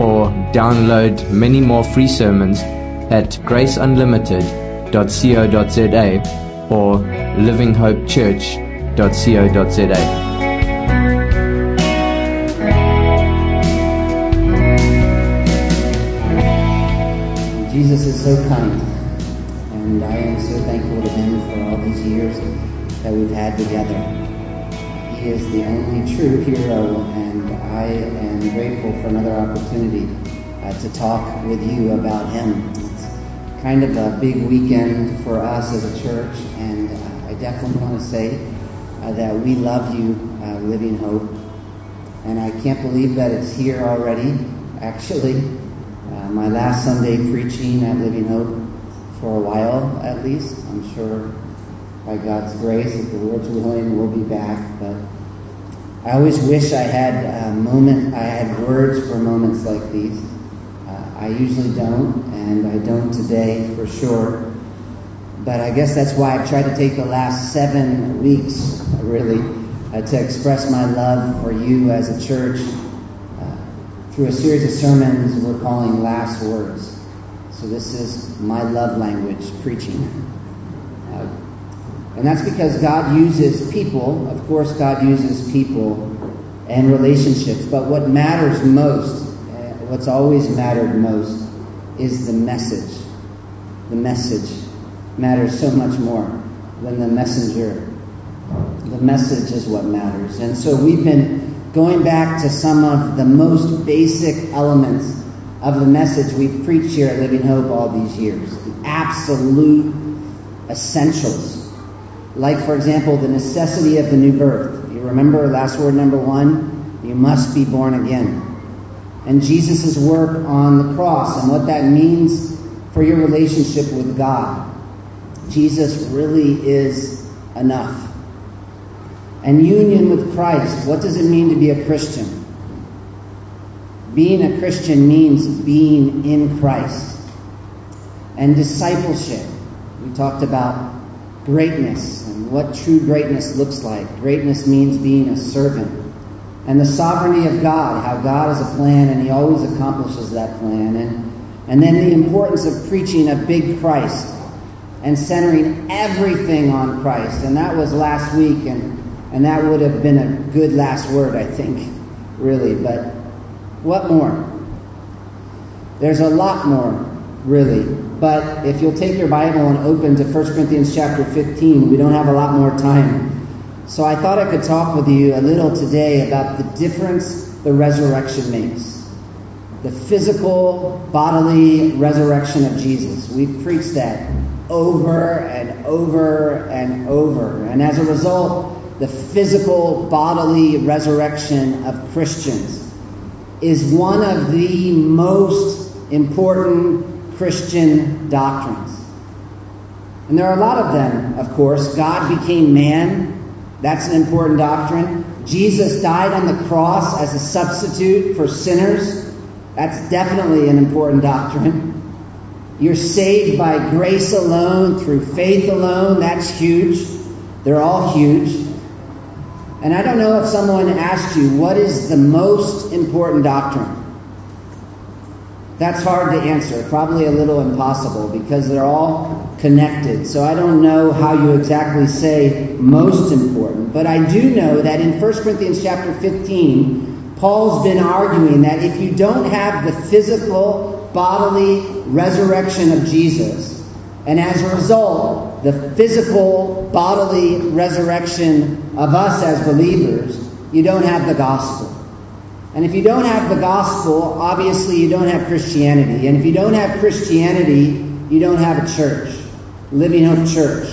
or download many more free sermons at graceunlimited.co.za or livinghopechurch.co.za. Jesus is so kind, and I am so thankful to Him for all these years that we've had together. He is the only true hero, and I am grateful for another opportunity uh, to talk with you about Him. It's kind of a big weekend for us as a church, and uh, I definitely want to say uh, that we love you, uh, Living Hope, and I can't believe that it's here already, actually. Uh, my last Sunday preaching at Living Hope for a while at least. I'm sure by God's grace, if the Lord's willing, we'll be back. But I always wish I had a moment, I had words for moments like these. Uh, I usually don't, and I don't today for sure. But I guess that's why I've tried to take the last seven weeks, really, uh, to express my love for you as a church through a series of sermons we're calling Last Words. So this is my love language, preaching. And that's because God uses people, of course, God uses people and relationships, but what matters most, uh, what's always mattered most, is the message. The message matters so much more than the messenger. The message is what matters. And so we've been going back to some of the most basic elements of the message we've preached here at Living Hope all these years. The absolute essentials. Like, for example, the necessity of the new birth. You remember last word number one? You must be born again. And Jesus' work on the cross and what that means for your relationship with God. Jesus really is enough and union with Christ. What does it mean to be a Christian? Being a Christian means being in Christ. And discipleship. We talked about greatness what true greatness looks like. Greatness means being a servant. And the sovereignty of God, how God has a plan and He always accomplishes that plan. And, and then the importance of preaching a big Christ and centering everything on Christ. And that was last week. And and that would have been a good last word, I think, really. But what more? There's a lot more, really. But if you'll take your Bible and open to 1 Corinthians chapter 15, we don't have a lot more time. So I thought I could talk with you a little today about the difference the resurrection makes. The physical, bodily resurrection of Jesus. We've preached that over and over and over. And as a result, the physical bodily resurrection of Christians is one of the most important Christian doctrines. And there are a lot of them, of course. God became man. That's an important doctrine. Jesus died on the cross as a substitute for sinners. That's definitely an important doctrine. You're saved by grace alone, through faith alone. That's huge. They're all huge. And I don't know if someone asked you, what is the most important doctrine? That's hard to answer, probably a little impossible because they're all connected. So I don't know how you exactly say most important. But I do know that in 1 Corinthians chapter 15, Paul's been arguing that if you don't have the physical, bodily resurrection of Jesus, and as a result, the physical, bodily resurrection of us as believers, you don't have the gospel. And if you don't have the gospel, obviously you don't have Christianity. And if you don't have Christianity, you don't have a church, Living Hope Church.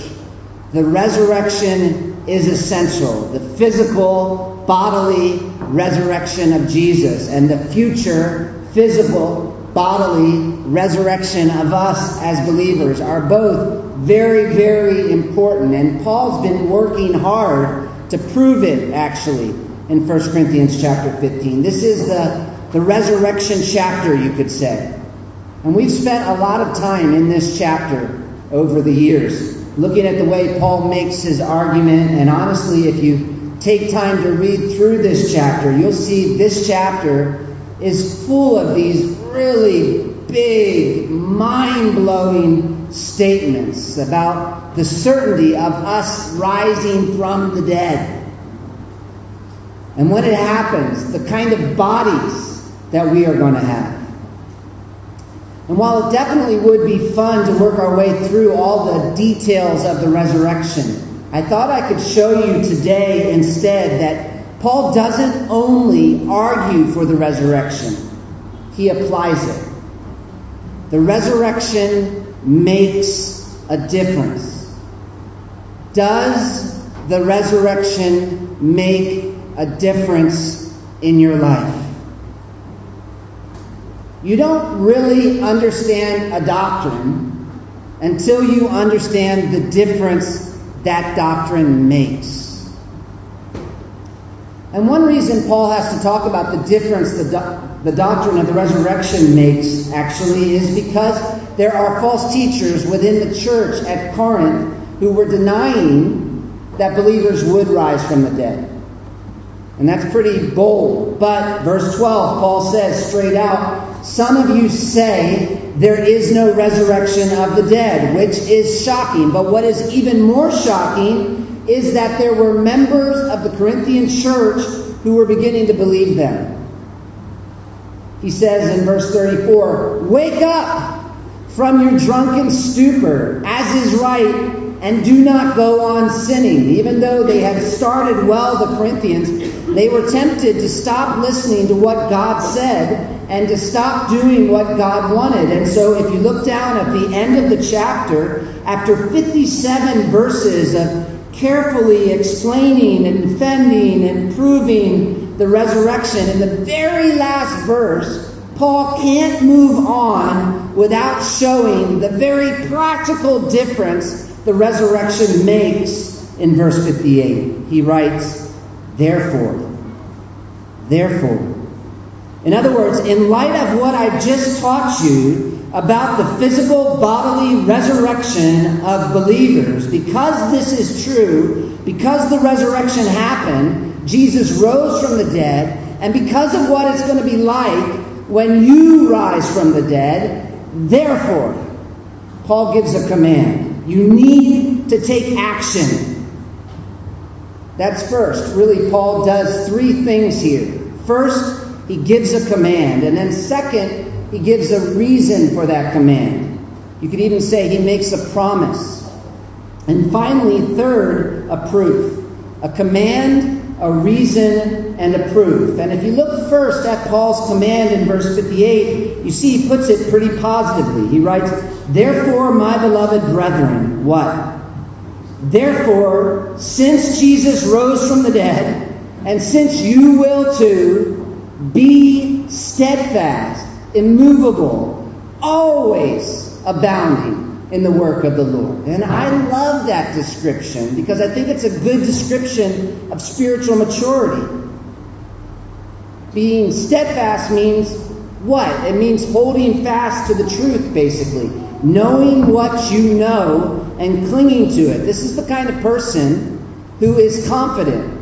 The resurrection is essential. The physical, bodily resurrection of Jesus and the future physical, bodily resurrection of us as believers are both very, very important. And Paul's been working hard to prove it, actually, in 1 Corinthians chapter 15. This is the, the resurrection chapter, you could say. And we've spent a lot of time in this chapter over the years looking at the way Paul makes his argument. And honestly, if you take time to read through this chapter, you'll see this chapter is full of these really big, mind blowing statements about the certainty of us rising from the dead. And when it happens, the kind of bodies that we are going to have. And while it definitely would be fun to work our way through all the details of the resurrection, I thought I could show you today instead that Paul doesn't only argue for the resurrection, he applies it. The resurrection makes a difference. Does the resurrection make a difference in your life? You don't really understand a doctrine until you understand the difference that doctrine makes. And one reason Paul has to talk about the difference the, do- the doctrine of the resurrection makes, actually, is because there are false teachers within the church at Corinth who were denying that believers would rise from the dead. And that's pretty bold. But verse 12, Paul says straight out, some of you say there is no resurrection of the dead, which is shocking. But what is even more shocking is that there were members of the Corinthian church who were beginning to believe them. He says in verse 34 Wake up from your drunken stupor, as is right, and do not go on sinning. Even though they had started well, the Corinthians, they were tempted to stop listening to what God said and to stop doing what God wanted. And so, if you look down at the end of the chapter, after 57 verses of carefully explaining and defending and proving the resurrection, in the very last verse, Paul can't move on without showing the very practical difference the resurrection makes in verse 58. He writes, Therefore, therefore, in other words, in light of what I've just taught you about the physical bodily resurrection of believers, because this is true, because the resurrection happened, Jesus rose from the dead, and because of what it's going to be like when you rise from the dead, therefore, Paul gives a command. You need to take action. That's first. Really, Paul does three things here. First, he gives a command. And then, second, he gives a reason for that command. You could even say he makes a promise. And finally, third, a proof. A command, a reason, and a proof. And if you look first at Paul's command in verse 58, you see he puts it pretty positively. He writes, Therefore, my beloved brethren, what? Therefore, since Jesus rose from the dead, and since you will too, be steadfast, immovable, always abounding in the work of the Lord. And I love that description because I think it's a good description of spiritual maturity. Being steadfast means what? It means holding fast to the truth, basically. Knowing what you know and clinging to it. This is the kind of person who is confident.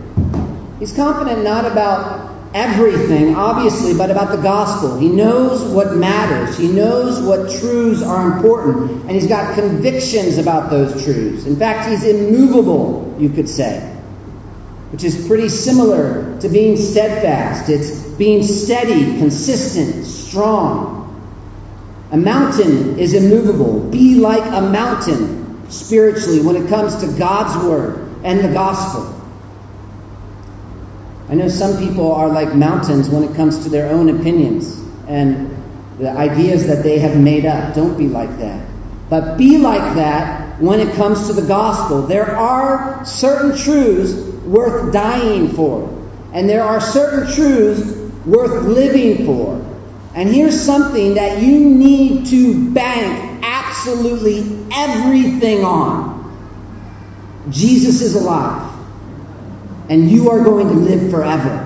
He's confident not about everything, obviously, but about the gospel. He knows what matters. He knows what truths are important. And he's got convictions about those truths. In fact, he's immovable, you could say, which is pretty similar to being steadfast. It's being steady, consistent, strong. A mountain is immovable. Be like a mountain spiritually when it comes to God's word and the gospel. I know some people are like mountains when it comes to their own opinions and the ideas that they have made up. Don't be like that. But be like that when it comes to the gospel. There are certain truths worth dying for, and there are certain truths worth living for. And here's something that you need to bank absolutely everything on Jesus is alive, and you are going to live forever.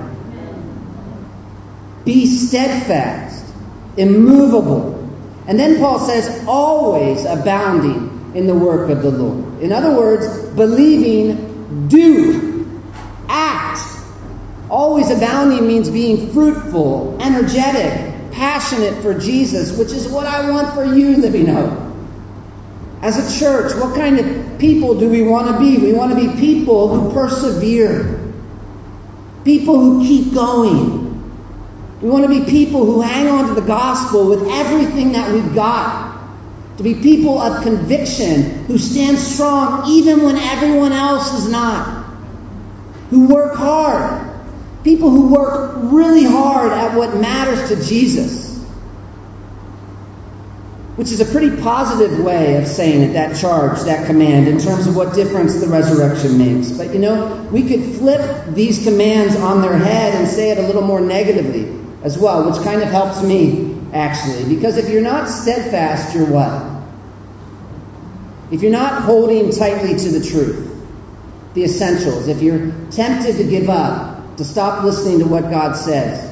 Be steadfast, immovable. And then Paul says, always abounding in the work of the Lord. In other words, believing, do, act. Always abounding means being fruitful, energetic, passionate for Jesus, which is what I want for you, Living Hope. As a church, what kind of people do we want to be? We want to be people who persevere, people who keep going. We want to be people who hang on to the gospel with everything that we've got. To be people of conviction who stand strong even when everyone else is not. Who work hard. People who work really hard at what matters to Jesus which is a pretty positive way of saying it, that charge, that command, in terms of what difference the resurrection makes. But you know, we could flip these commands on their head and say it a little more negatively as well, which kind of helps me, actually. Because if you're not steadfast, you're what? If you're not holding tightly to the truth, the essentials, if you're tempted to give up, to stop listening to what God says,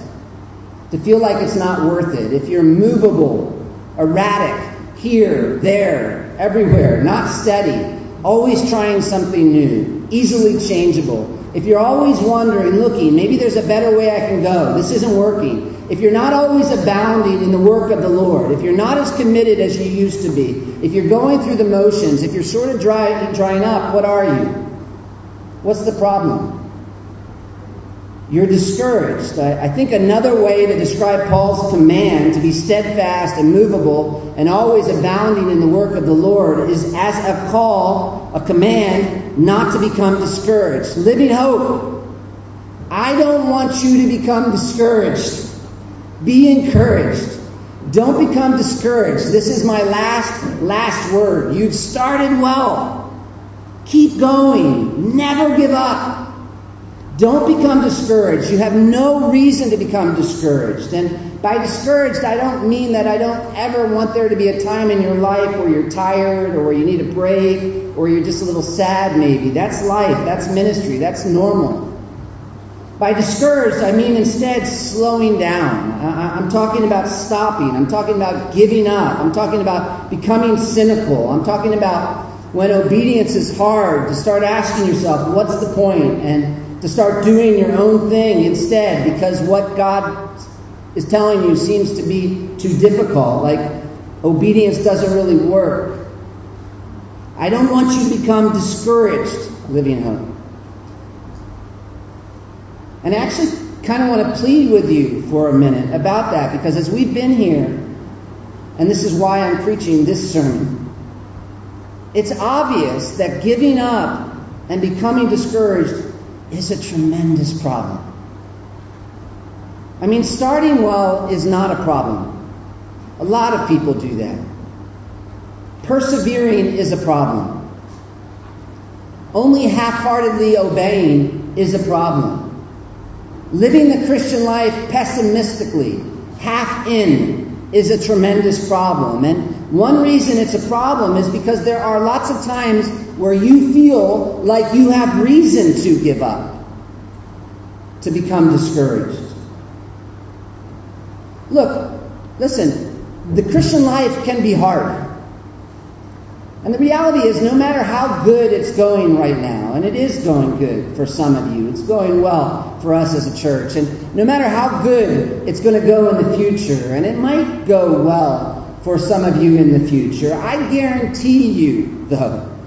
to feel like it's not worth it, if you're movable, erratic, here, there, everywhere, not steady, always trying something new, easily changeable. If you're always wondering, looking, maybe there's a better way I can go, this isn't working. If you're not always abounding in the work of the Lord, if you're not as committed as you used to be, if you're going through the motions, if you're sort of dry, drying up, what are you? What's the problem? You're discouraged. I, I think another way to describe Paul's command to be steadfast and movable and always abounding in the work of the Lord is as a call, a command not to become discouraged. Living hope. I don't want you to become discouraged. Be encouraged. Don't become discouraged. This is my last, last word. You've started well. Keep going. Never give up. Don't become discouraged. You have no reason to become discouraged. And by discouraged, I don't mean that I don't ever want there to be a time in your life where you're tired or you need a break or you're just a little sad, maybe. That's life. That's ministry. That's normal. By discouraged, I mean instead slowing down. I'm talking about stopping. I'm talking about giving up. I'm talking about becoming cynical. I'm talking about when obedience is hard to start asking yourself, what's the point? And to start doing your own thing instead because what God is telling you seems to be too difficult. Like obedience doesn't really work. I don't want you to become discouraged Living Hope. And I actually kind of want to plead with you for a minute about that because as we've been here, and this is why I'm preaching this sermon, it's obvious that giving up and becoming discouraged is a tremendous problem. I mean, starting well is not a problem. A lot of people do that. Persevering is a problem. Only half heartedly obeying is a problem. Living the Christian life pessimistically, half in, is a tremendous problem. And one reason it's a problem is because there are lots of times where you feel like you have reason to give up, to become discouraged. Look, listen, the Christian life can be hard. And the reality is, no matter how good it's going right now, and it is going good for some of you, it's going well for us as a church, and no matter how good it's going to go in the future, and it might go well for some of you in the future, I guarantee you, though,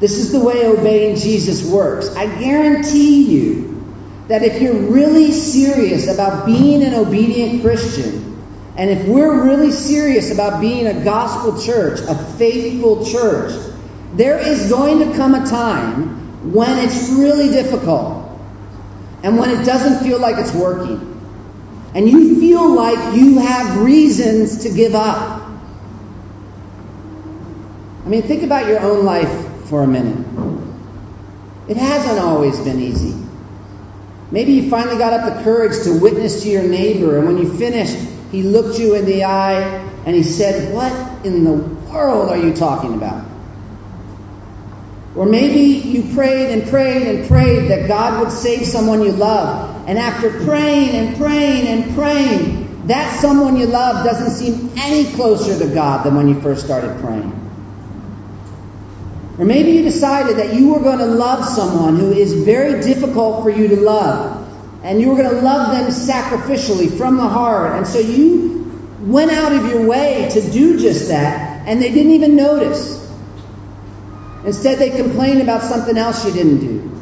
this is the way obeying Jesus works. I guarantee you that if you're really serious about being an obedient Christian, and if we're really serious about being a gospel church, a faithful church, there is going to come a time when it's really difficult and when it doesn't feel like it's working. And you feel like you have reasons to give up. I mean, think about your own life for a minute. It hasn't always been easy. Maybe you finally got up the courage to witness to your neighbor, and when you finished, he looked you in the eye and he said, What in the world are you talking about? Or maybe you prayed and prayed and prayed that God would save someone you love. And after praying and praying and praying, that someone you love doesn't seem any closer to God than when you first started praying. Or maybe you decided that you were going to love someone who is very difficult for you to love. And you were going to love them sacrificially from the heart. And so you went out of your way to do just that, and they didn't even notice. Instead, they complained about something else you didn't do.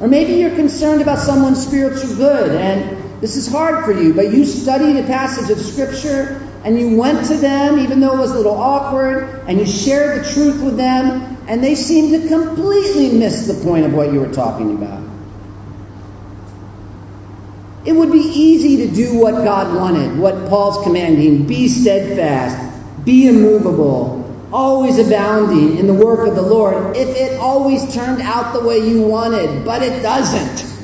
Or maybe you're concerned about someone's spiritual good, and this is hard for you, but you studied a passage of Scripture and you went to them, even though it was a little awkward, and you shared the truth with them, and they seemed to completely miss the point of what you were talking about. It would be easy to do what God wanted, what Paul's commanding be steadfast, be immovable, always abounding in the work of the Lord, if it always turned out the way you wanted, but it doesn't.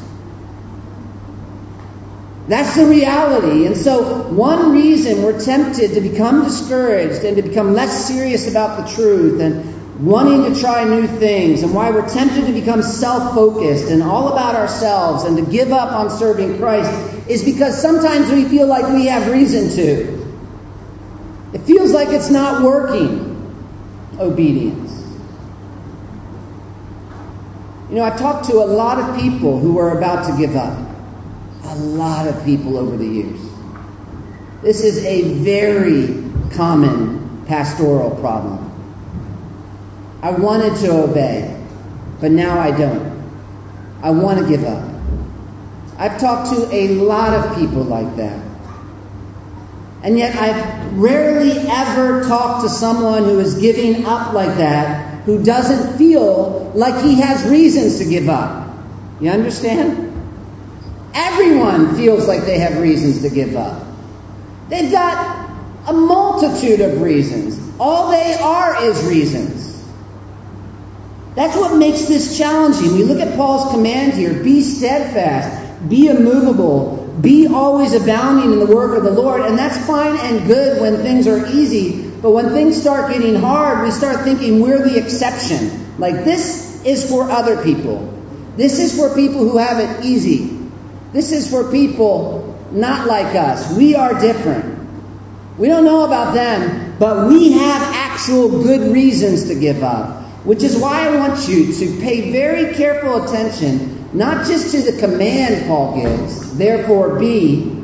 That's the reality. And so, one reason we're tempted to become discouraged and to become less serious about the truth and wanting to try new things, and why we're tempted to become self focused and all about ourselves and to give up on serving Christ, is because sometimes we feel like we have reason to. It feels like it's not working. Obedience. You know, I've talked to a lot of people who are about to give up a lot of people over the years. This is a very common pastoral problem. I wanted to obey, but now I don't. I want to give up. I've talked to a lot of people like that. And yet I've rarely ever talk to someone who is giving up like that, who doesn't feel like he has reasons to give up. You understand? Everyone feels like they have reasons to give up. They've got a multitude of reasons. All they are is reasons. That's what makes this challenging. We look at Paul's command here be steadfast, be immovable, be always abounding in the work of the Lord. And that's fine and good when things are easy. But when things start getting hard, we start thinking we're the exception. Like this is for other people. This is for people who have it easy. This is for people not like us. We are different. We don't know about them, but we have actual good reasons to give up. Which is why I want you to pay very careful attention, not just to the command Paul gives, therefore be,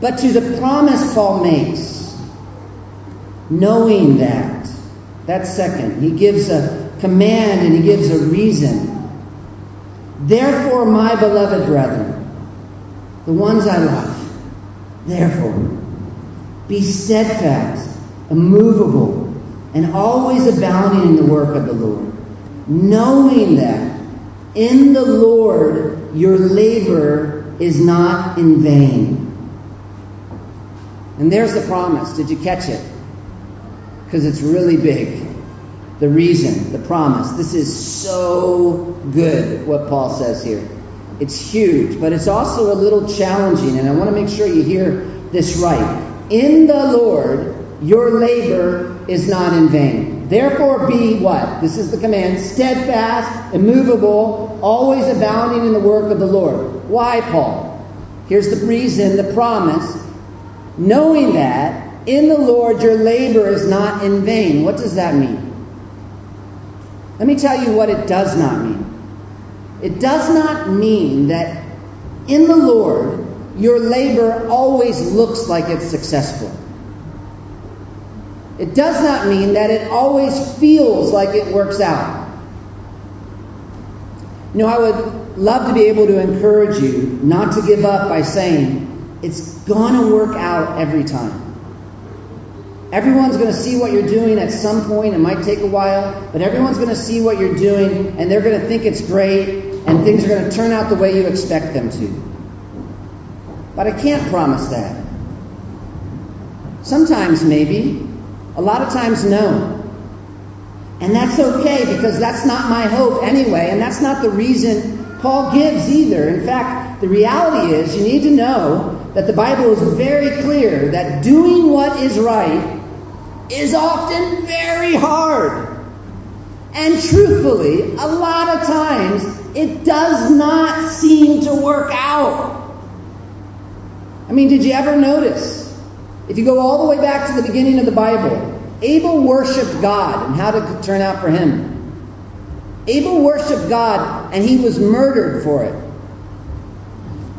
but to the promise Paul makes. Knowing that. That's second. He gives a command and he gives a reason. Therefore, my beloved brethren, the ones I love. Therefore, be steadfast, immovable, and always abounding in the work of the Lord, knowing that in the Lord your labor is not in vain. And there's the promise. Did you catch it? Because it's really big. The reason, the promise. This is so good, what Paul says here. It's huge, but it's also a little challenging, and I want to make sure you hear this right. In the Lord, your labor is not in vain. Therefore, be what? This is the command steadfast, immovable, always abounding in the work of the Lord. Why, Paul? Here's the reason, the promise. Knowing that in the Lord your labor is not in vain. What does that mean? Let me tell you what it does not mean. It does not mean that in the Lord, your labor always looks like it's successful. It does not mean that it always feels like it works out. You know, I would love to be able to encourage you not to give up by saying, it's going to work out every time. Everyone's going to see what you're doing at some point. It might take a while, but everyone's going to see what you're doing and they're going to think it's great and things are going to turn out the way you expect them to. But I can't promise that. Sometimes, maybe. A lot of times, no. And that's okay because that's not my hope anyway, and that's not the reason Paul gives either. In fact, the reality is you need to know that the Bible is very clear that doing what is right is often very hard. And truthfully, a lot of times it does not seem to work out. I mean, did you ever notice? If you go all the way back to the beginning of the Bible, Abel worshiped God, and how did it turn out for him? Abel worshiped God, and he was murdered for it.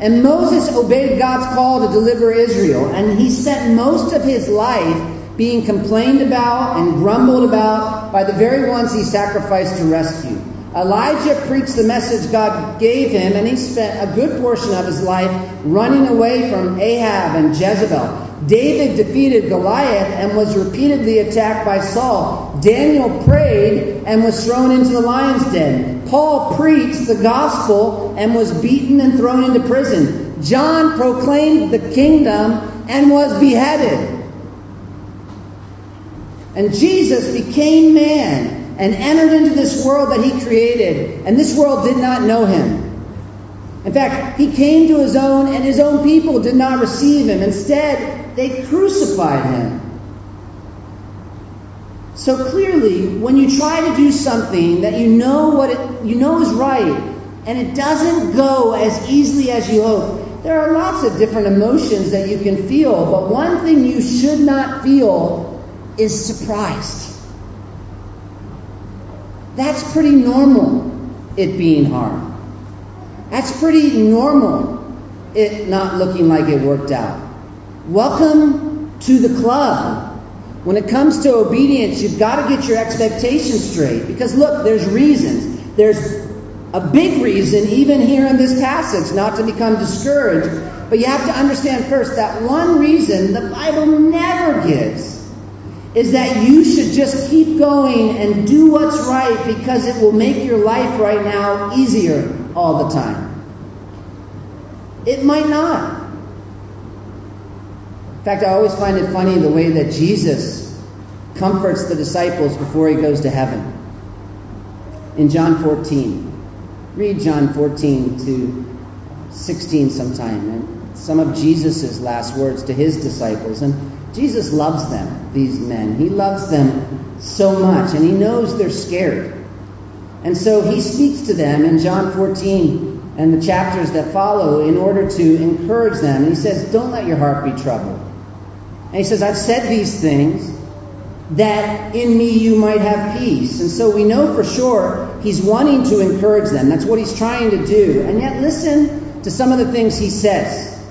And Moses obeyed God's call to deliver Israel, and he spent most of his life being complained about and grumbled about by the very ones he sacrificed to rescue. Elijah preached the message God gave him, and he spent a good portion of his life running away from Ahab and Jezebel. David defeated Goliath and was repeatedly attacked by Saul. Daniel prayed and was thrown into the lion's den. Paul preached the gospel and was beaten and thrown into prison. John proclaimed the kingdom and was beheaded. And Jesus became man and entered into this world that he created, and this world did not know him. In fact, he came to his own, and his own people did not receive him. Instead, they crucified him. So clearly, when you try to do something that you know what it, you know is right, and it doesn't go as easily as you hope, there are lots of different emotions that you can feel. But one thing you should not feel is surprised. That's pretty normal, it being hard. That's pretty normal, it not looking like it worked out. Welcome to the club. When it comes to obedience, you've got to get your expectations straight. Because look, there's reasons. There's a big reason, even here in this passage, not to become discouraged. But you have to understand first that one reason the Bible never gives is that you should just keep going and do what's right because it will make your life right now easier all the time. It might not. In fact, I always find it funny the way that Jesus comforts the disciples before he goes to heaven. In John 14, read John 14 to 16 sometime, and some of Jesus' last words to his disciples. And Jesus loves them, these men. He loves them so much, and he knows they're scared. And so he speaks to them in John 14 and the chapters that follow in order to encourage them. And he says, Don't let your heart be troubled. And he says, I've said these things that in me you might have peace. And so we know for sure he's wanting to encourage them. That's what he's trying to do. And yet, listen to some of the things he says.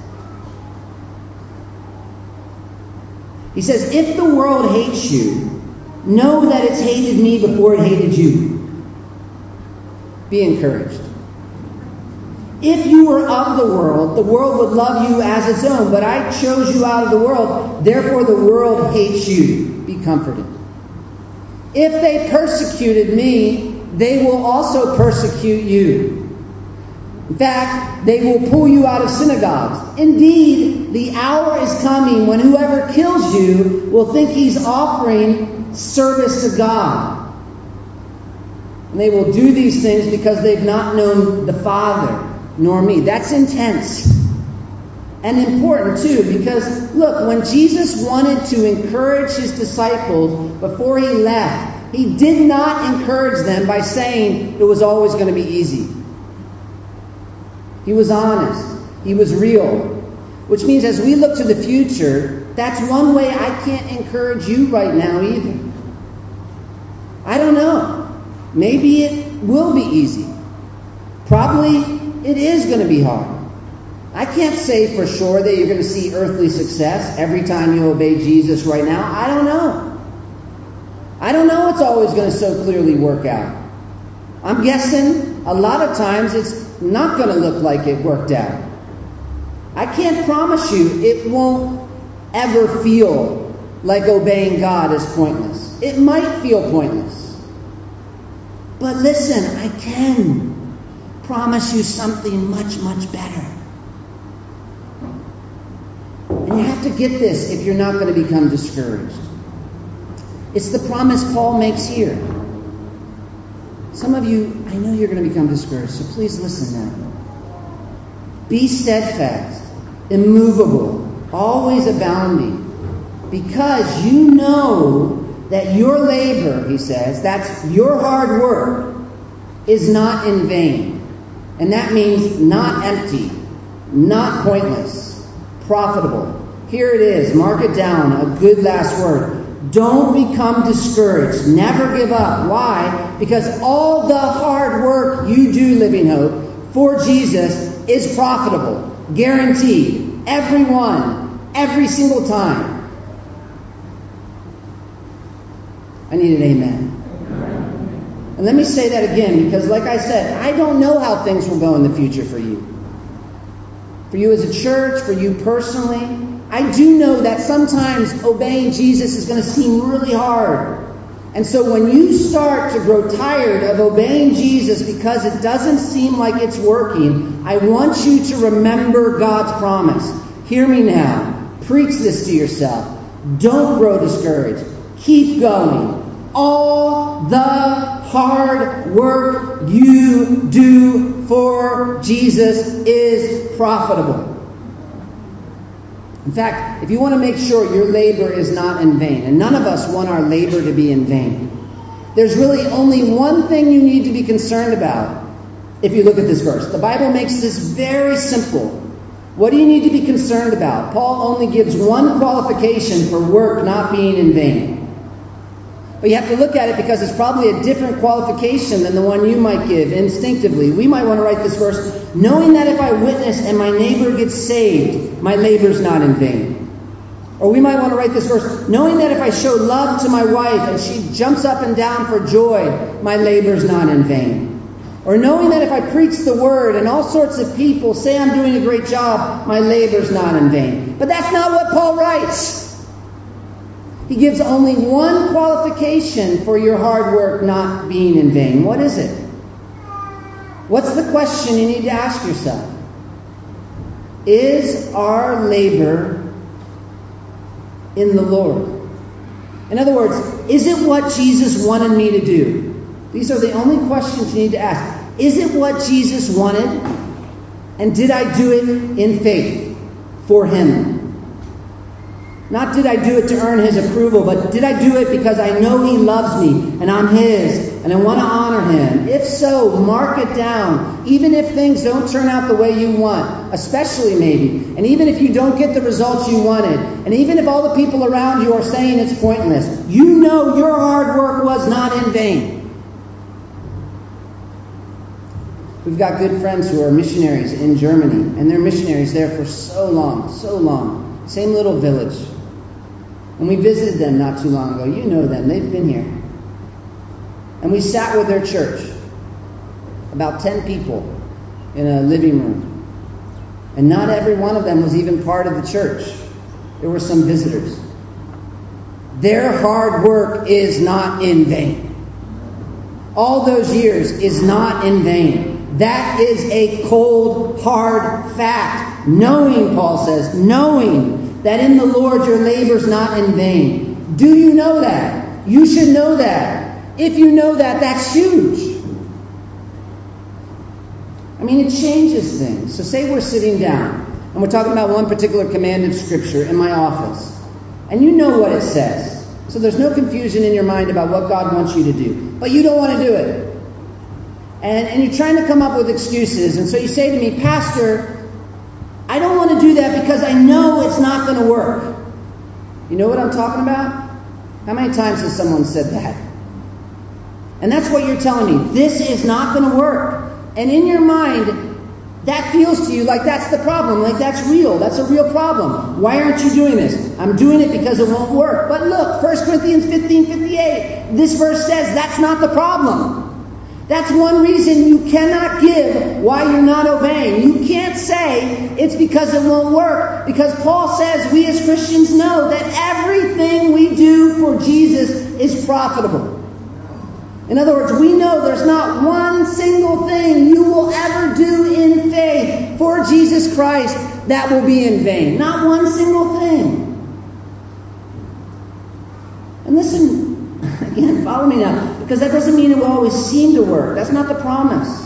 He says, If the world hates you, know that it's hated me before it hated you. Be encouraged. If you were of the world, the world would love you as its own, but I chose you out of the world, therefore the world hates you. Be comforted. If they persecuted me, they will also persecute you. In fact, they will pull you out of synagogues. Indeed, the hour is coming when whoever kills you will think he's offering service to God. And they will do these things because they've not known the Father nor me. That's intense. And important too, because look, when Jesus wanted to encourage his disciples before he left, he did not encourage them by saying it was always going to be easy. He was honest. He was real. Which means as we look to the future, that's one way I can't encourage you right now either. I don't know. Maybe it will be easy. Probably it is going to be hard. I can't say for sure that you're going to see earthly success every time you obey Jesus right now. I don't know. I don't know it's always going to so clearly work out. I'm guessing a lot of times it's not going to look like it worked out. I can't promise you it won't ever feel like obeying God is pointless. It might feel pointless. But listen, I can promise you something much, much better. And you have to get this if you're not going to become discouraged. It's the promise Paul makes here. Some of you, I know you're going to become discouraged, so please listen now. Be steadfast, immovable, always abounding, because you know that your labor, he says, that's your hard work, is not in vain. And that means not empty, not pointless, profitable. Here it is. Mark it down. A good last word. Don't become discouraged. Never give up. Why? Because all the hard work you do, Living Hope, for Jesus is profitable. Guaranteed. Everyone. Every single time. I need an amen. And let me say that again because, like I said, I don't know how things will go in the future for you. For you as a church, for you personally. I do know that sometimes obeying Jesus is going to seem really hard. And so when you start to grow tired of obeying Jesus because it doesn't seem like it's working, I want you to remember God's promise. Hear me now. Preach this to yourself. Don't grow discouraged. Keep going. All the hard work you do for Jesus is profitable. In fact, if you want to make sure your labor is not in vain, and none of us want our labor to be in vain, there's really only one thing you need to be concerned about if you look at this verse. The Bible makes this very simple. What do you need to be concerned about? Paul only gives one qualification for work not being in vain. But you have to look at it because it's probably a different qualification than the one you might give instinctively. We might want to write this verse knowing that if I witness and my neighbor gets saved, my labor's not in vain. Or we might want to write this verse knowing that if I show love to my wife and she jumps up and down for joy, my labor's not in vain. Or knowing that if I preach the word and all sorts of people say I'm doing a great job, my labor's not in vain. But that's not what Paul writes. He gives only one qualification for your hard work not being in vain. What is it? What's the question you need to ask yourself? Is our labor in the Lord? In other words, is it what Jesus wanted me to do? These are the only questions you need to ask. Is it what Jesus wanted? And did I do it in faith for Him? Not did I do it to earn his approval, but did I do it because I know he loves me and I'm his and I want to honor him? If so, mark it down. Even if things don't turn out the way you want, especially maybe, and even if you don't get the results you wanted, and even if all the people around you are saying it's pointless, you know your hard work was not in vain. We've got good friends who are missionaries in Germany, and they're missionaries there for so long, so long. Same little village. And we visited them not too long ago. You know them, they've been here. And we sat with their church, about 10 people in a living room. And not every one of them was even part of the church, there were some visitors. Their hard work is not in vain. All those years is not in vain. That is a cold, hard fact. Knowing, Paul says, knowing that in the Lord your labor's not in vain. Do you know that? You should know that. If you know that, that's huge. I mean, it changes things. So, say we're sitting down and we're talking about one particular commanded scripture in my office, and you know what it says. So, there's no confusion in your mind about what God wants you to do, but you don't want to do it. And, and you're trying to come up with excuses, and so you say to me, Pastor, I don't want to do that because I know it's not going to work. You know what I'm talking about? How many times has someone said that? And that's what you're telling me. This is not going to work. And in your mind, that feels to you like that's the problem, like that's real, that's a real problem. Why aren't you doing this? I'm doing it because it won't work. But look, 1 Corinthians 15 58, this verse says that's not the problem. That's one reason you cannot give why you're not obeying. You can't say it's because it won't work. Because Paul says we as Christians know that everything we do for Jesus is profitable. In other words, we know there's not one single thing you will ever do in faith for Jesus Christ that will be in vain. Not one single thing. And listen, again, follow me now. Because that doesn't mean it will always seem to work. That's not the promise.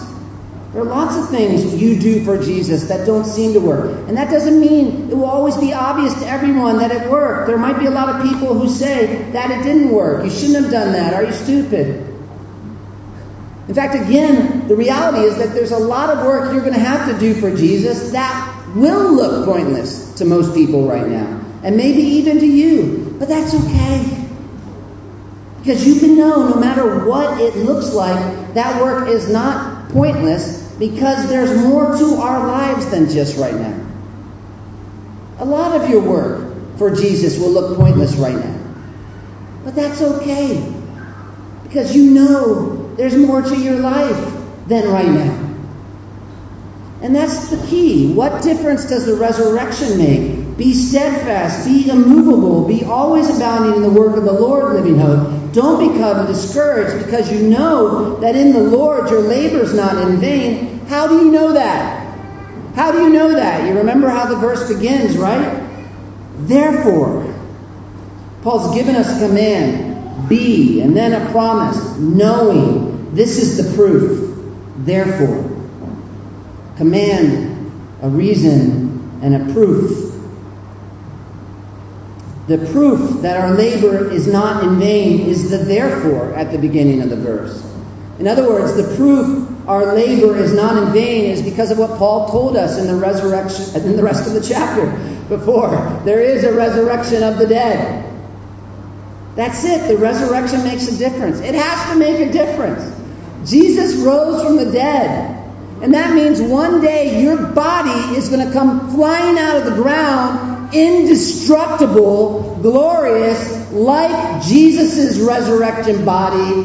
There are lots of things you do for Jesus that don't seem to work. And that doesn't mean it will always be obvious to everyone that it worked. There might be a lot of people who say that it didn't work. You shouldn't have done that. Are you stupid? In fact, again, the reality is that there's a lot of work you're going to have to do for Jesus that will look pointless to most people right now. And maybe even to you. But that's okay. Because you can know no matter what it looks like, that work is not pointless because there's more to our lives than just right now. A lot of your work for Jesus will look pointless right now. But that's okay. Because you know there's more to your life than right now. And that's the key. What difference does the resurrection make? Be steadfast, be immovable, be always abounding in the work of the Lord, living hope. Don't become discouraged because you know that in the Lord your labor is not in vain. How do you know that? How do you know that? You remember how the verse begins, right? Therefore, Paul's given us a command be, and then a promise, knowing. This is the proof. Therefore, command, a reason, and a proof. The proof that our labor is not in vain is the therefore at the beginning of the verse. In other words, the proof our labor is not in vain is because of what Paul told us in the resurrection and in the rest of the chapter before. There is a resurrection of the dead. That's it. The resurrection makes a difference. It has to make a difference. Jesus rose from the dead. And that means one day your body is going to come flying out of the ground, indestructible, glorious, like Jesus' resurrection body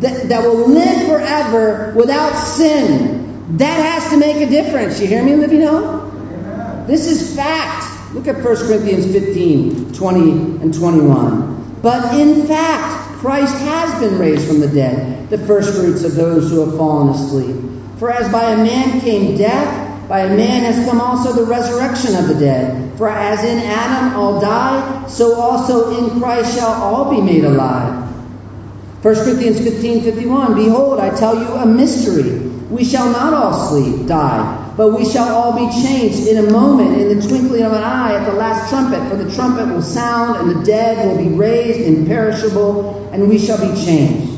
that, that will live forever without sin. That has to make a difference. You hear me, Living Hope? This is fact. Look at 1 Corinthians 15, 20 and 21. But in fact, Christ has been raised from the dead, the first fruits of those who have fallen asleep. For as by a man came death, by a man has come also the resurrection of the dead. For as in Adam all die, so also in Christ shall all be made alive. 1 Corinthians 15 51 Behold, I tell you a mystery. We shall not all sleep, die, but we shall all be changed in a moment, in the twinkling of an eye, at the last trumpet. For the trumpet will sound, and the dead will be raised imperishable, and we shall be changed.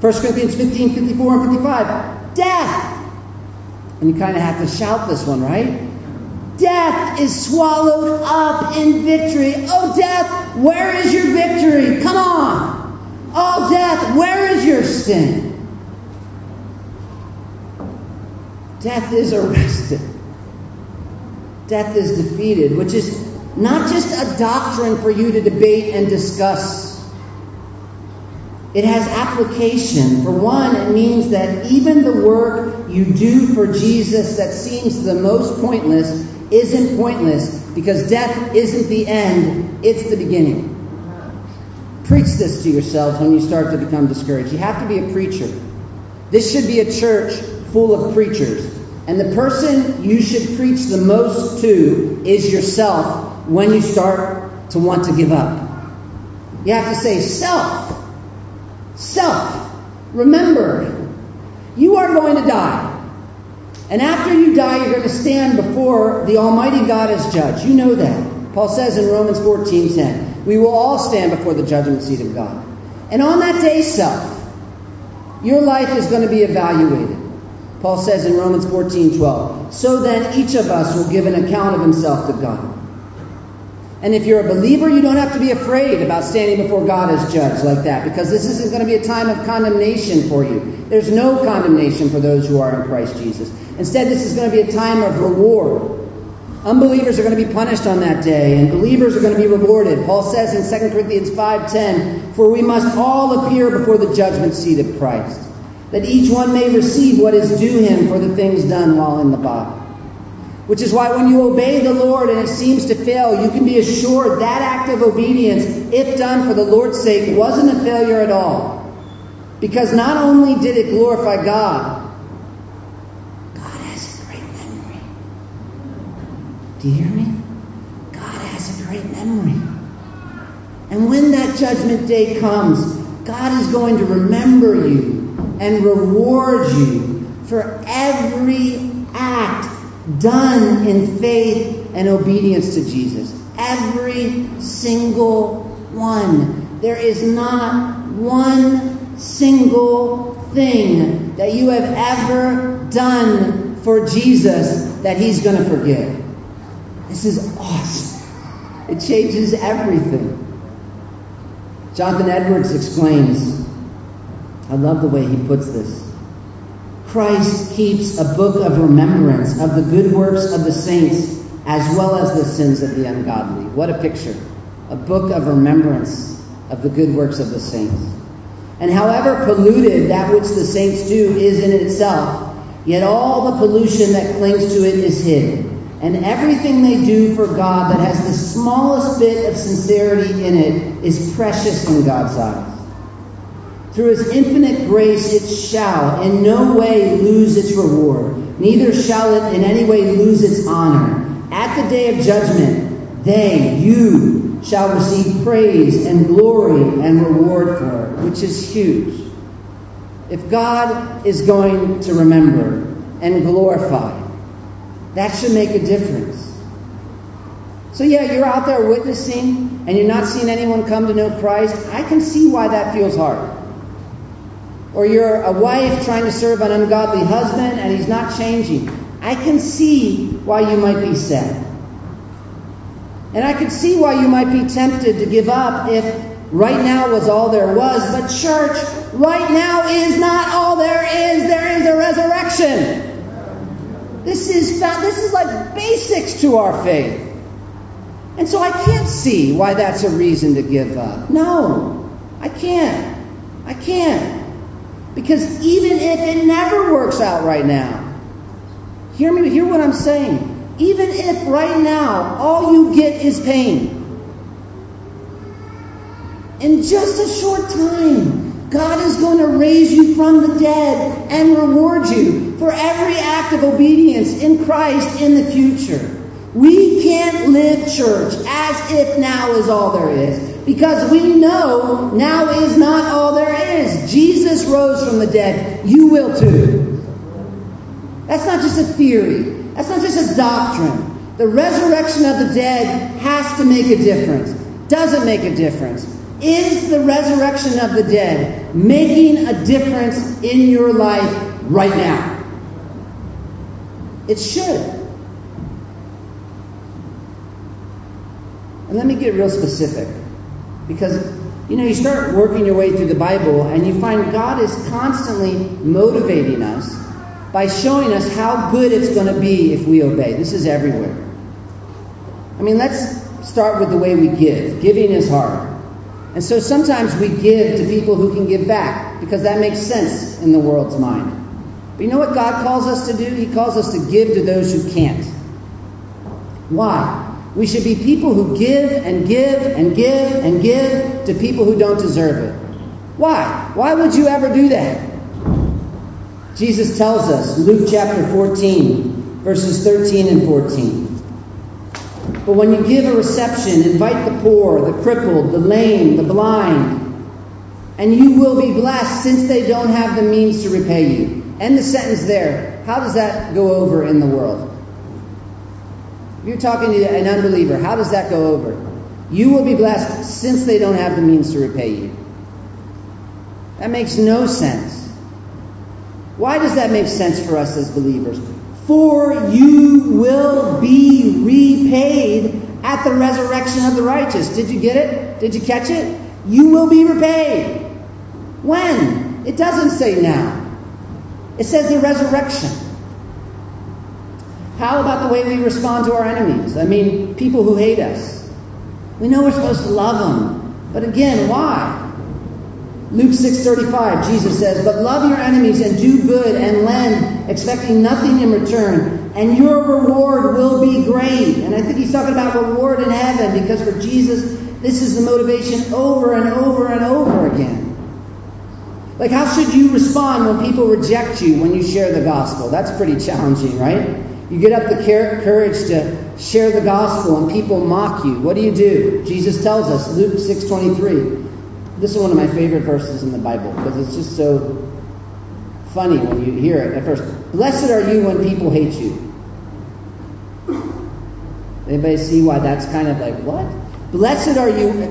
1 Corinthians 15 54 and 55 death. And you kind of have to shout this one, right? Death is swallowed up in victory. Oh, death, where is your victory? Come on. Oh, death, where is your sting? Death is arrested. Death is defeated, which is not just a doctrine for you to debate and discuss it has application. For one, it means that even the work you do for Jesus that seems the most pointless isn't pointless because death isn't the end, it's the beginning. Preach this to yourself when you start to become discouraged. You have to be a preacher. This should be a church full of preachers. And the person you should preach the most to is yourself when you start to want to give up. You have to say, Self, Self. Remember, you are going to die. And after you die, you're going to stand before the Almighty God as judge. You know that. Paul says in Romans 14 10, we will all stand before the judgment seat of God. And on that day, self, your life is going to be evaluated. Paul says in Romans 14 12, so then each of us will give an account of himself to God. And if you're a believer, you don't have to be afraid about standing before God as judge like that because this isn't going to be a time of condemnation for you. There's no condemnation for those who are in Christ Jesus. Instead, this is going to be a time of reward. Unbelievers are going to be punished on that day, and believers are going to be rewarded. Paul says in 2 Corinthians 5:10, "For we must all appear before the judgment seat of Christ, that each one may receive what is due him for the things done while in the body." Which is why when you obey the Lord and it seems to fail, you can be assured that act of obedience, if done for the Lord's sake, wasn't a failure at all. Because not only did it glorify God, God has a great memory. Do you hear me? God has a great memory. And when that judgment day comes, God is going to remember you and reward you for every act done in faith and obedience to Jesus. Every single one. There is not one single thing that you have ever done for Jesus that He's going to forgive. This is awesome. It changes everything. Jonathan Edwards explains, I love the way he puts this. Christ keeps a book of remembrance of the good works of the saints as well as the sins of the ungodly. What a picture. A book of remembrance of the good works of the saints. And however polluted that which the saints do is in itself, yet all the pollution that clings to it is hid. And everything they do for God that has the smallest bit of sincerity in it is precious in God's eyes. Through his infinite grace, it shall in no way lose its reward, neither shall it in any way lose its honor. At the day of judgment, they, you, shall receive praise and glory and reward for it, which is huge. If God is going to remember and glorify, that should make a difference. So, yeah, you're out there witnessing and you're not seeing anyone come to know Christ. I can see why that feels hard. Or you're a wife trying to serve an ungodly husband and he's not changing. I can see why you might be sad. And I can see why you might be tempted to give up if right now was all there was. But, church, right now is not all there is. There is a resurrection. This is, this is like basics to our faith. And so I can't see why that's a reason to give up. No, I can't. I can't. Because even if it never works out right now, hear me, hear what I'm saying. Even if right now all you get is pain, in just a short time, God is going to raise you from the dead and reward you for every act of obedience in Christ in the future. We can't live church as if now is all there is because we know now is not all there is. Jesus rose from the dead. You will too. That's not just a theory. That's not just a doctrine. The resurrection of the dead has to make a difference. Does it make a difference? Is the resurrection of the dead making a difference in your life right now? It should. And let me get real specific. Because, you know, you start working your way through the Bible and you find God is constantly motivating us by showing us how good it's going to be if we obey. This is everywhere. I mean, let's start with the way we give. Giving is hard. And so sometimes we give to people who can give back because that makes sense in the world's mind. But you know what God calls us to do? He calls us to give to those who can't. Why? We should be people who give and give and give and give to people who don't deserve it. Why? Why would you ever do that? Jesus tells us, Luke chapter 14, verses 13 and 14. But when you give a reception, invite the poor, the crippled, the lame, the blind, and you will be blessed since they don't have the means to repay you. End the sentence there. How does that go over in the world? You're talking to an unbeliever, how does that go over? You will be blessed since they don't have the means to repay you. That makes no sense. Why does that make sense for us as believers? For you will be repaid at the resurrection of the righteous. Did you get it? Did you catch it? You will be repaid. When? It doesn't say now. It says the resurrection. How about the way we respond to our enemies? I mean, people who hate us. We know we're supposed to love them. But again, why? Luke 6:35 Jesus says, "But love your enemies and do good and lend, expecting nothing in return, and your reward will be great." And I think he's talking about reward in heaven because for Jesus, this is the motivation over and over and over again. Like how should you respond when people reject you when you share the gospel? That's pretty challenging, right? You get up the courage to share the gospel and people mock you. What do you do? Jesus tells us, Luke 6:23. This is one of my favorite verses in the Bible because it's just so funny when you hear it at first. Blessed are you when people hate you. Anybody see why that's kind of like, what? Blessed are you,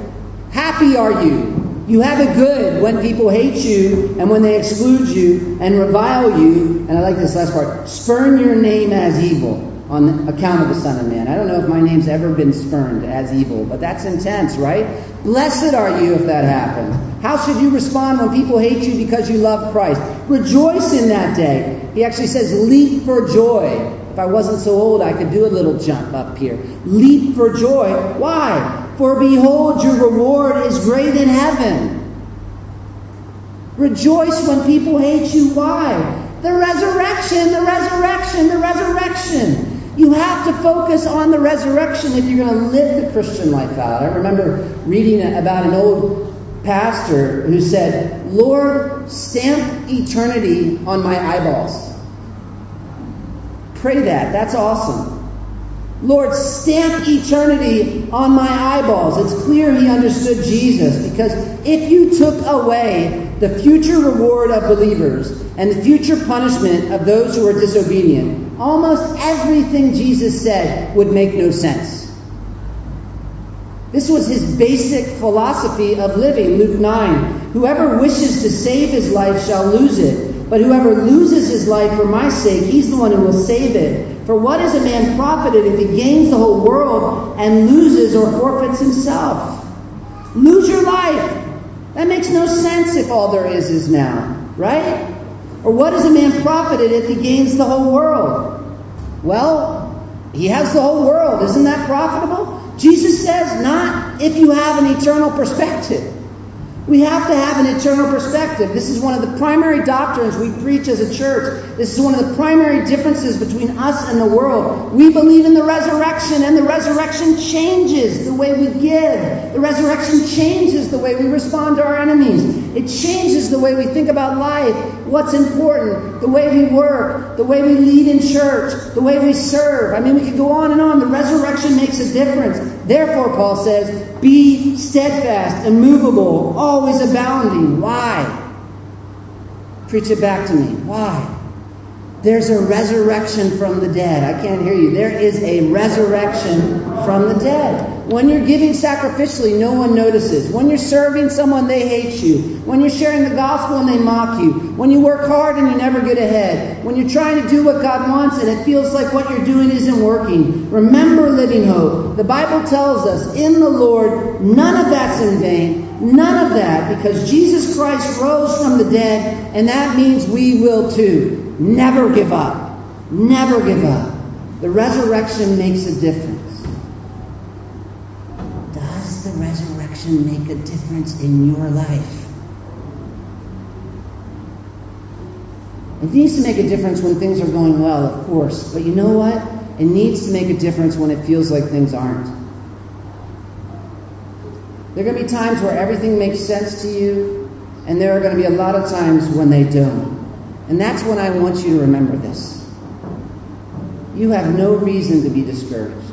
happy are you. You have it good when people hate you and when they exclude you and revile you. And I like this last part spurn your name as evil on account of the Son of Man. I don't know if my name's ever been spurned as evil, but that's intense, right? Blessed are you if that happens. How should you respond when people hate you because you love Christ? Rejoice in that day. He actually says, leap for joy. If I wasn't so old, I could do a little jump up here. Leap for joy. Why? For behold, your reward is great in heaven. Rejoice when people hate you. Why? The resurrection, the resurrection, the resurrection. You have to focus on the resurrection if you're going to live the Christian life out. I remember reading about an old pastor who said, Lord, stamp eternity on my eyeballs. Pray that. That's awesome. Lord, stamp eternity on my eyeballs. It's clear he understood Jesus because if you took away the future reward of believers and the future punishment of those who are disobedient, almost everything Jesus said would make no sense. This was his basic philosophy of living. Luke 9 Whoever wishes to save his life shall lose it, but whoever loses his life for my sake, he's the one who will save it. For what is a man profited if he gains the whole world and loses or forfeits himself? Lose your life. That makes no sense if all there is is now, right? Or what is a man profited if he gains the whole world? Well, he has the whole world. Isn't that profitable? Jesus says, not if you have an eternal perspective. We have to have an eternal perspective. This is one of the primary doctrines we preach as a church. This is one of the primary differences between us and the world. We believe in the resurrection, and the resurrection changes the way we give. The resurrection changes the way we respond to our enemies. It changes the way we think about life, what's important, the way we work, the way we lead in church, the way we serve. I mean, we could go on and on. The resurrection makes a difference. Therefore, Paul says, be steadfast, immovable, always abounding. Why? Preach it back to me. Why? There's a resurrection from the dead. I can't hear you. There is a resurrection from the dead. When you're giving sacrificially, no one notices. When you're serving someone, they hate you. When you're sharing the gospel and they mock you. When you work hard and you never get ahead. When you're trying to do what God wants and it feels like what you're doing isn't working. Remember living hope. The Bible tells us in the Lord, none of that's in vain. None of that because Jesus Christ rose from the dead and that means we will too. Never give up. Never give up. The resurrection makes a difference. Does the resurrection make a difference in your life? It needs to make a difference when things are going well, of course. But you know what? It needs to make a difference when it feels like things aren't. There are going to be times where everything makes sense to you, and there are going to be a lot of times when they don't. And that's when I want you to remember this. You have no reason to be discouraged.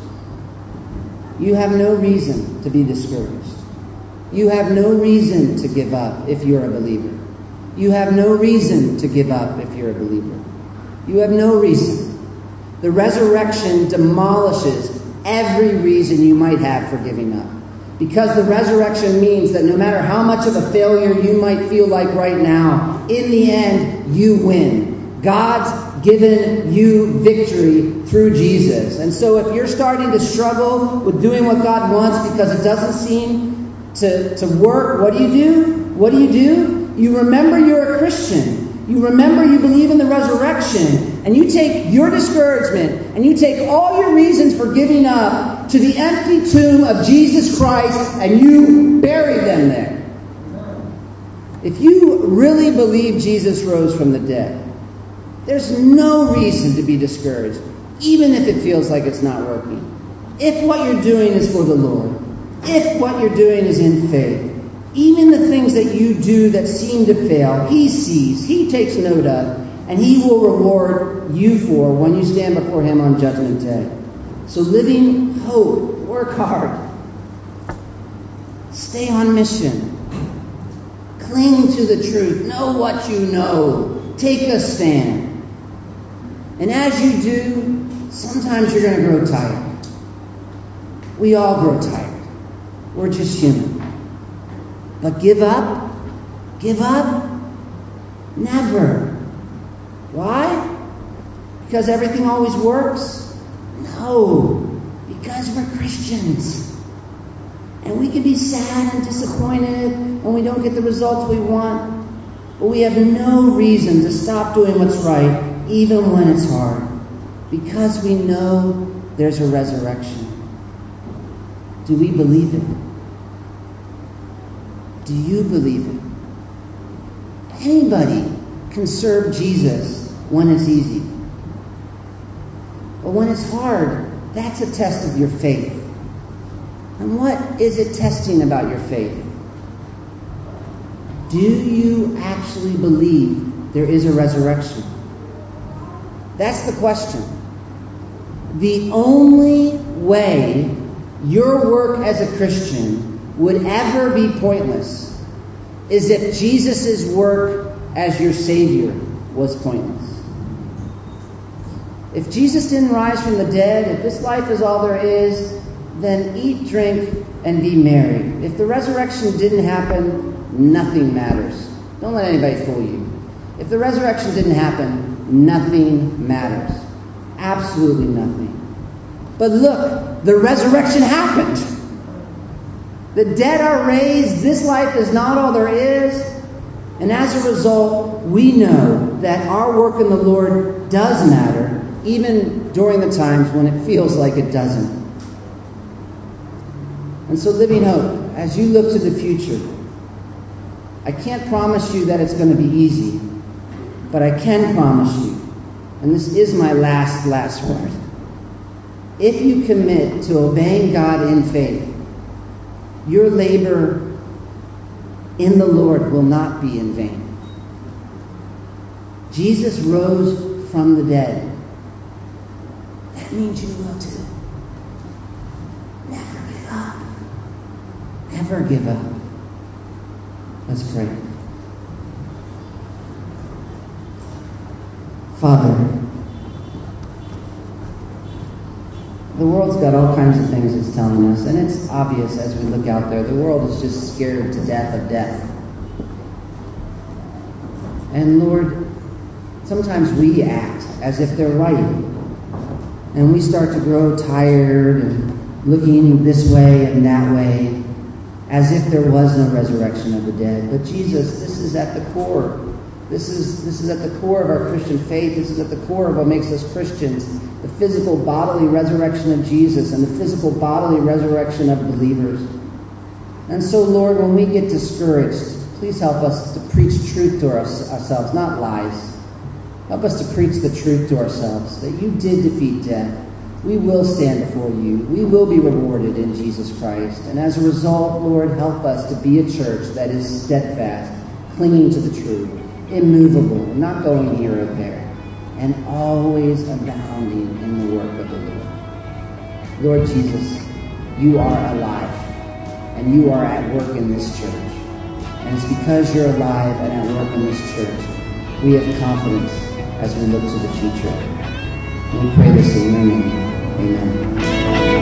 You have no reason to be discouraged. You have no reason to give up if you're a believer. You have no reason to give up if you're a believer. You have no reason. The resurrection demolishes every reason you might have for giving up. Because the resurrection means that no matter how much of a failure you might feel like right now, in the end, you win. God's given you victory through Jesus. And so if you're starting to struggle with doing what God wants because it doesn't seem to, to work, what do you do? What do you do? You remember you're a Christian. You remember you believe in the resurrection, and you take your discouragement and you take all your reasons for giving up to the empty tomb of Jesus Christ and you bury them there. If you really believe Jesus rose from the dead, there's no reason to be discouraged, even if it feels like it's not working. If what you're doing is for the Lord, if what you're doing is in faith, even the things that you do that seem to fail, He sees, He takes note of, and He will reward you for when you stand before Him on Judgment Day. So, living hope, work hard, stay on mission, cling to the truth, know what you know, Take a stand. And as you do, sometimes you're going to grow tired. We all grow tired. We're just human. But give up? Give up? Never. Why? Because everything always works? No. Because we're Christians. And we can be sad and disappointed when we don't get the results we want. But we have no reason to stop doing what's right, even when it's hard. Because we know there's a resurrection. Do we believe it? Do you believe it? Anybody can serve Jesus when it's easy. But when it's hard, that's a test of your faith. And what is it testing about your faith? Do you actually believe there is a resurrection? That's the question. The only way your work as a Christian would ever be pointless is if Jesus' work as your Savior was pointless. If Jesus didn't rise from the dead, if this life is all there is, then eat, drink, and be merry. If the resurrection didn't happen, nothing matters. Don't let anybody fool you. If the resurrection didn't happen, nothing matters. Absolutely nothing. But look, the resurrection happened. The dead are raised. This life is not all there is. And as a result, we know that our work in the Lord does matter, even during the times when it feels like it doesn't. And so, Living Hope, as you look to the future, I can't promise you that it's going to be easy, but I can promise you, and this is my last, last word. If you commit to obeying God in faith, your labor in the Lord will not be in vain. Jesus rose from the dead. That means you will too. Never give up. Never give up. Let's pray. Father, the world's got all kinds of things it's telling us, and it's obvious as we look out there. The world is just scared to death of death. And Lord, sometimes we act as if they're right. And we start to grow tired and looking this way and that way, as if there was no resurrection of the dead. But Jesus, this is at the core. This is, this is at the core of our Christian faith. This is at the core of what makes us Christians the physical bodily resurrection of Jesus and the physical bodily resurrection of believers. And so, Lord, when we get discouraged, please help us to preach truth to ourselves, not lies. Help us to preach the truth to ourselves that you did defeat death. We will stand before you. We will be rewarded in Jesus Christ. And as a result, Lord, help us to be a church that is steadfast, clinging to the truth, immovable, not going here or there and always abounding in the work of the Lord. Lord Jesus, you are alive and you are at work in this church. And it's because you're alive and at work in this church, we have confidence as we look to the future. We pray this in your name. Amen.